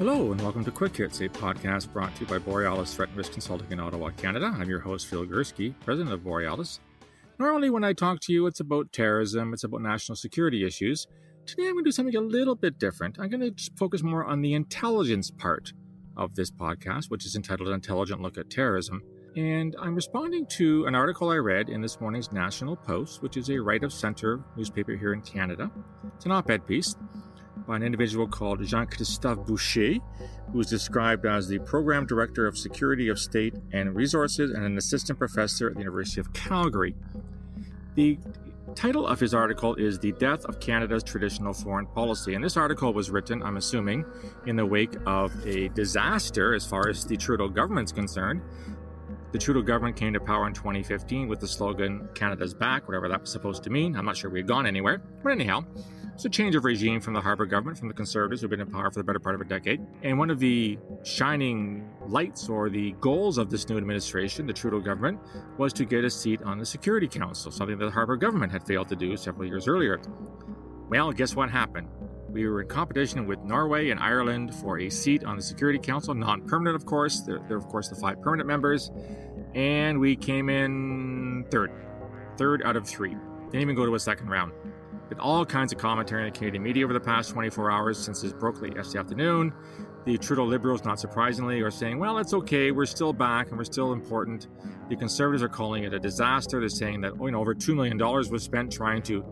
Hello, and welcome to Quick Hits, a podcast brought to you by Borealis Threat and Risk Consulting in Ottawa, Canada. I'm your host, Phil Gurski, president of Borealis. Normally, when I talk to you, it's about terrorism, it's about national security issues. Today, I'm going to do something a little bit different. I'm going to focus more on the intelligence part of this podcast, which is entitled Intelligent Look at Terrorism. And I'm responding to an article I read in this morning's National Post, which is a right of center newspaper here in Canada. It's an op ed piece by an individual called Jean Christophe Boucher, who is described as the Program Director of Security of State and Resources and an Assistant Professor at the University of Calgary. The title of his article is The Death of Canada's Traditional Foreign Policy. And this article was written, I'm assuming, in the wake of a disaster as far as the Trudeau government's concerned. The Trudeau government came to power in 2015 with the slogan, Canada's back, whatever that was supposed to mean. I'm not sure we had gone anywhere. But anyhow, it's a change of regime from the Harper government, from the Conservatives who've been in power for the better part of a decade. And one of the shining lights or the goals of this new administration, the Trudeau government, was to get a seat on the Security Council, something that the Harper government had failed to do several years earlier. Well, guess what happened? We were in competition with Norway and Ireland for a seat on the Security Council, non permanent, of course. They're, they're, of course, the five permanent members. And we came in third, third out of three. Didn't even go to a second round with all kinds of commentary in the Canadian media over the past 24 hours since this broke late yesterday afternoon. The Trudeau Liberals, not surprisingly, are saying, well, it's okay, we're still back and we're still important. The Conservatives are calling it a disaster. They're saying that, oh, you know, over $2 million was spent trying to,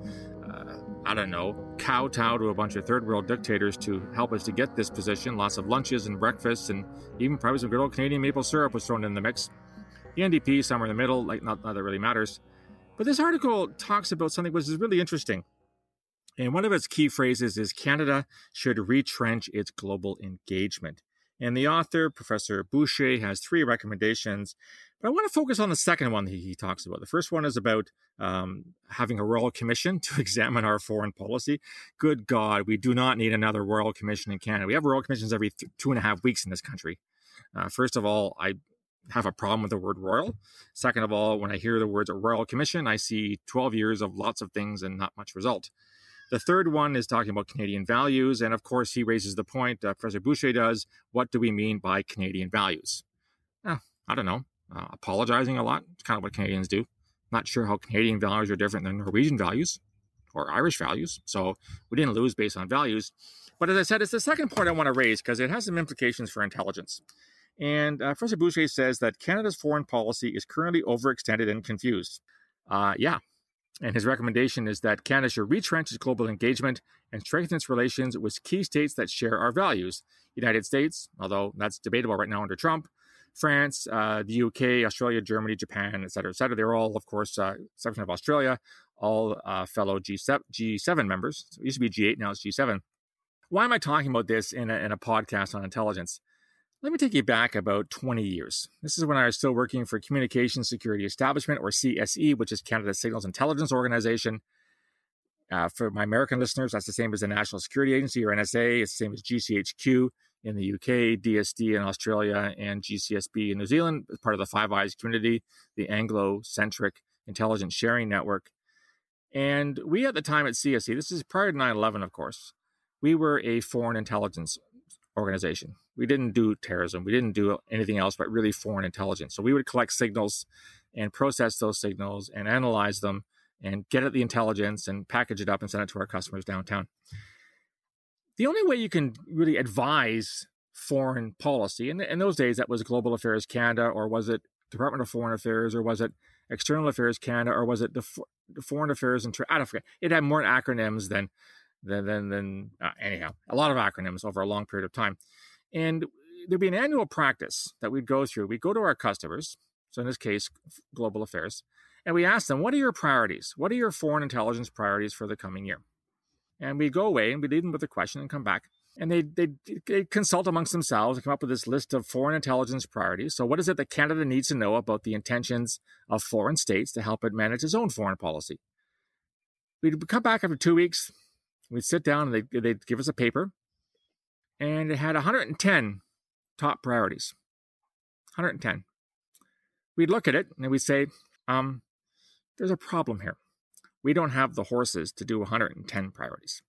uh, I don't know, kowtow to a bunch of third world dictators to help us to get this position. Lots of lunches and breakfasts, and even probably some good old Canadian maple syrup was thrown in the mix. The NDP, somewhere in the middle, like not, not that really matters. But this article talks about something which is really interesting. And one of its key phrases is Canada should retrench its global engagement. And the author, Professor Boucher, has three recommendations, but I want to focus on the second one he, he talks about. The first one is about um, having a royal commission to examine our foreign policy. Good God, we do not need another royal commission in Canada. We have royal commissions every th- two and a half weeks in this country. Uh, first of all, I have a problem with the word royal. Second of all, when I hear the words a royal commission, I see 12 years of lots of things and not much result. The third one is talking about Canadian values. And of course, he raises the point, uh, Professor Boucher does, what do we mean by Canadian values? Eh, I don't know. Uh, apologizing a lot. It's kind of what Canadians do. Not sure how Canadian values are different than Norwegian values or Irish values. So we didn't lose based on values. But as I said, it's the second point I want to raise because it has some implications for intelligence. And uh, Professor Boucher says that Canada's foreign policy is currently overextended and confused. Uh, yeah, and his recommendation is that Canada should retrench its global engagement and strengthen its relations with key states that share our values. United States, although that's debatable right now under Trump, France, uh, the UK, Australia, Germany, Japan, et cetera, et cetera. They're all, of course, uh, exception of Australia, all uh, fellow G7, G7 members. So it used to be G8, now it's G7. Why am I talking about this in a, in a podcast on intelligence? Let me take you back about 20 years. This is when I was still working for Communications Security Establishment, or CSE, which is Canada's Signals Intelligence Organization. Uh, for my American listeners, that's the same as the National Security Agency, or NSA. It's the same as GCHQ in the UK, DSD in Australia, and GCSB in New Zealand, as part of the Five Eyes community, the Anglo centric intelligence sharing network. And we at the time at CSE, this is prior to 9 11, of course, we were a foreign intelligence organization. We didn't do terrorism. We didn't do anything else but really foreign intelligence. So we would collect signals and process those signals and analyze them and get at the intelligence and package it up and send it to our customers downtown. The only way you can really advise foreign policy, and in those days that was Global Affairs Canada, or was it Department of Foreign Affairs, or was it External Affairs Canada, or was it the, the Foreign Affairs and I don't forget. It had more acronyms than than than, than uh, anyhow a lot of acronyms over a long period of time. And there'd be an annual practice that we'd go through. We'd go to our customers so in this case global affairs and we ask them what are your priorities? What are your foreign intelligence priorities for the coming year? And we'd go away and we'd leave them with a question and come back. And they they they consult amongst themselves and come up with this list of foreign intelligence priorities. So, what is it that Canada needs to know about the intentions of foreign states to help it manage its own foreign policy? We'd come back after two weeks, We'd sit down and they'd, they'd give us a paper, and it had 110 top priorities. 110. We'd look at it and we'd say, um, there's a problem here. We don't have the horses to do 110 priorities.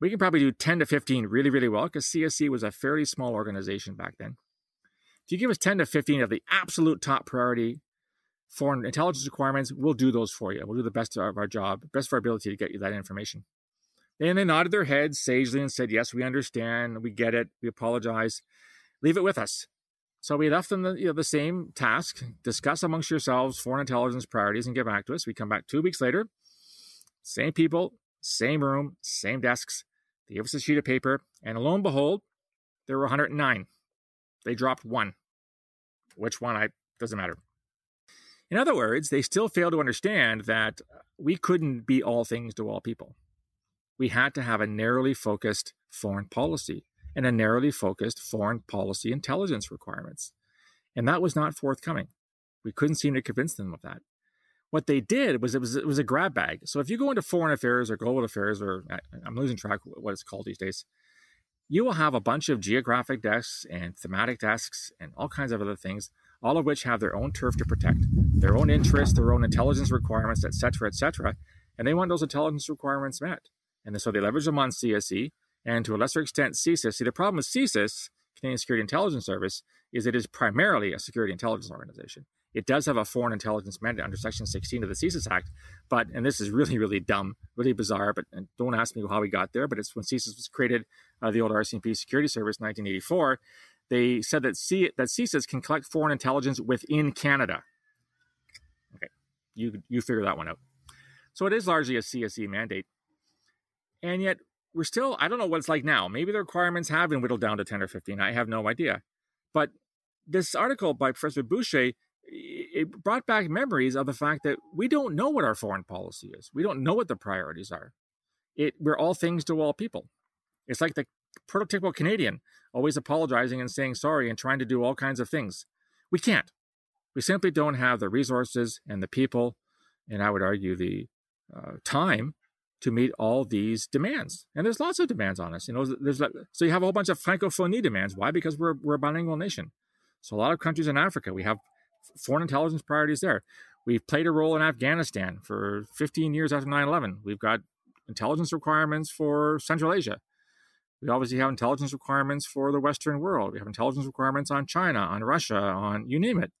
We can probably do 10 to 15 really, really well because CSE was a fairly small organization back then. If you give us 10 to 15 of the absolute top priority foreign intelligence requirements, we'll do those for you. We'll do the best of our job, best of our ability to get you that information. And they nodded their heads sagely and said, Yes, we understand. We get it. We apologize. Leave it with us. So we left them the, you know, the same task discuss amongst yourselves foreign intelligence priorities and get back to us. We come back two weeks later, same people, same room, same desks. They gave us a sheet of paper, and lo and behold, there were 109. They dropped one. Which one? I doesn't matter. In other words, they still fail to understand that we couldn't be all things to all people. We had to have a narrowly focused foreign policy and a narrowly focused foreign policy intelligence requirements. And that was not forthcoming. We couldn't seem to convince them of that. What they did was it was it was a grab bag. So if you go into foreign affairs or global affairs, or I'm losing track of what it's called these days, you will have a bunch of geographic desks and thematic desks and all kinds of other things, all of which have their own turf to protect, their own interests, their own intelligence requirements, etc., etc., and they want those intelligence requirements met. And so they leverage them on CSE and to a lesser extent CSIS. See, the problem with CSIS, Canadian Security Intelligence Service, is it is primarily a security intelligence organization. It does have a foreign intelligence mandate under Section 16 of the CSIS Act, but, and this is really, really dumb, really bizarre, but don't ask me how we got there, but it's when CSIS was created, uh, the old RCMP Security Service, 1984, they said that, C, that CSIS can collect foreign intelligence within Canada. Okay, you, you figure that one out. So it is largely a CSE mandate. And yet, we're still, I don't know what it's like now. Maybe the requirements have been whittled down to 10 or 15. I have no idea. But this article by Professor Boucher, it brought back memories of the fact that we don't know what our foreign policy is. We don't know what the priorities are. It, we're all things to all people. It's like the prototypical Canadian always apologizing and saying sorry and trying to do all kinds of things. We can't. We simply don't have the resources and the people, and I would argue the uh, time to meet all these demands. And there's lots of demands on us. You know, there's like, so you have a whole bunch of francophonie demands. Why? Because we're we're a bilingual nation. So a lot of countries in Africa, we have foreign intelligence priorities there. We've played a role in Afghanistan for 15 years after 9/11. We've got intelligence requirements for Central Asia. We obviously have intelligence requirements for the Western world. We have intelligence requirements on China, on Russia, on you name it.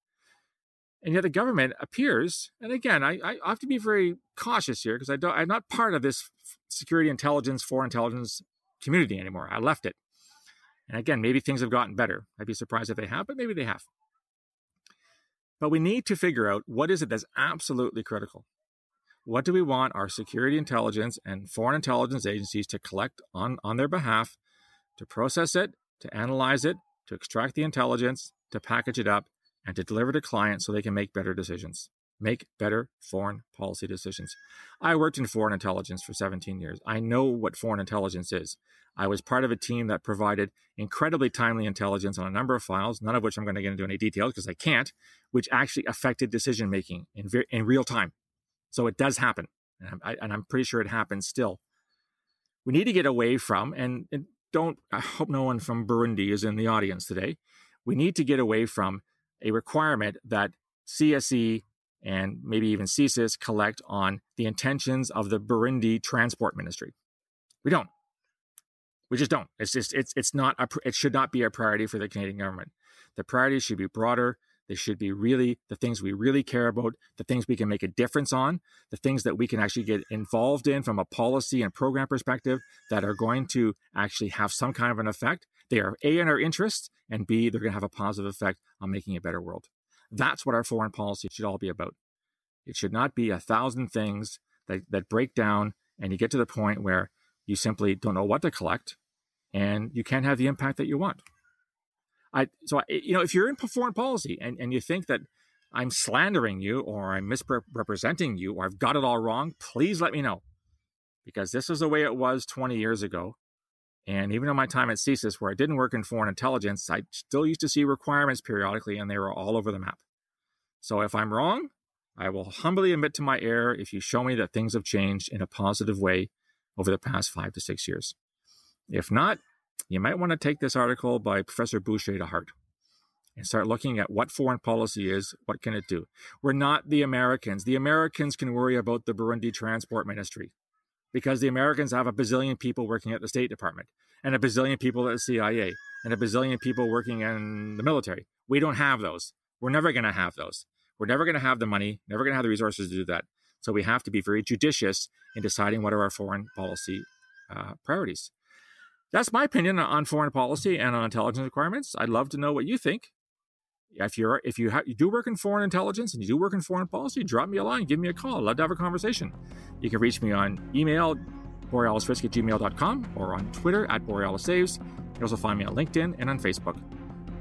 And yet the government appears, and again, I, I have to be very cautious here because I don't, I'm not part of this security intelligence, foreign intelligence community anymore. I left it. And again, maybe things have gotten better. I'd be surprised if they have, but maybe they have. But we need to figure out what is it that's absolutely critical. What do we want our security intelligence and foreign intelligence agencies to collect on, on their behalf, to process it, to analyze it, to extract the intelligence, to package it up, and to deliver to clients so they can make better decisions, make better foreign policy decisions. I worked in foreign intelligence for 17 years. I know what foreign intelligence is. I was part of a team that provided incredibly timely intelligence on a number of files, none of which I'm going to get into any details because I can't, which actually affected decision making in, in real time. So it does happen. And I'm, I, and I'm pretty sure it happens still. We need to get away from, and, and don't, I hope no one from Burundi is in the audience today. We need to get away from a requirement that CSE and maybe even CSIS collect on the intentions of the Burundi Transport Ministry. We don't. We just don't. It's just it's it's not a it should not be a priority for the Canadian government. The priorities should be broader. They should be really the things we really care about, the things we can make a difference on, the things that we can actually get involved in from a policy and program perspective that are going to actually have some kind of an effect. They are A, in our interest, and B, they're going to have a positive effect on making a better world. That's what our foreign policy should all be about. It should not be a thousand things that, that break down and you get to the point where you simply don't know what to collect and you can't have the impact that you want. I so you know if you're in foreign policy and, and you think that I'm slandering you or I'm misrepresenting you or I've got it all wrong, please let me know. Because this is the way it was 20 years ago. And even in my time at CSIS, where I didn't work in foreign intelligence, I still used to see requirements periodically and they were all over the map. So if I'm wrong, I will humbly admit to my error if you show me that things have changed in a positive way over the past five to six years. If not, you might want to take this article by Professor Boucher to heart and start looking at what foreign policy is, what can it do? We're not the Americans. The Americans can worry about the Burundi Transport Ministry. Because the Americans have a bazillion people working at the State Department and a bazillion people at the CIA and a bazillion people working in the military. We don't have those. We're never going to have those. We're never going to have the money, never going to have the resources to do that. So we have to be very judicious in deciding what are our foreign policy uh, priorities. That's my opinion on foreign policy and on intelligence requirements. I'd love to know what you think. If you're if you, ha- you do work in foreign intelligence and you do work in foreign policy, drop me a line, give me a call. I'd love to have a conversation. You can reach me on email, borealisrisk at gmail.com or on Twitter at borealissaves. You can also find me on LinkedIn and on Facebook.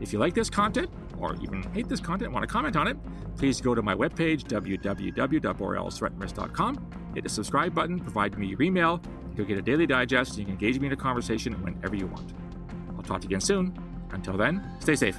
If you like this content, or even hate this content, want to comment on it, please go to my webpage, www.borealisthreatandrisk.com, hit the subscribe button, provide me your email, you'll get a daily digest, and you can engage me in a conversation whenever you want. I'll talk to you again soon. Until then, stay safe.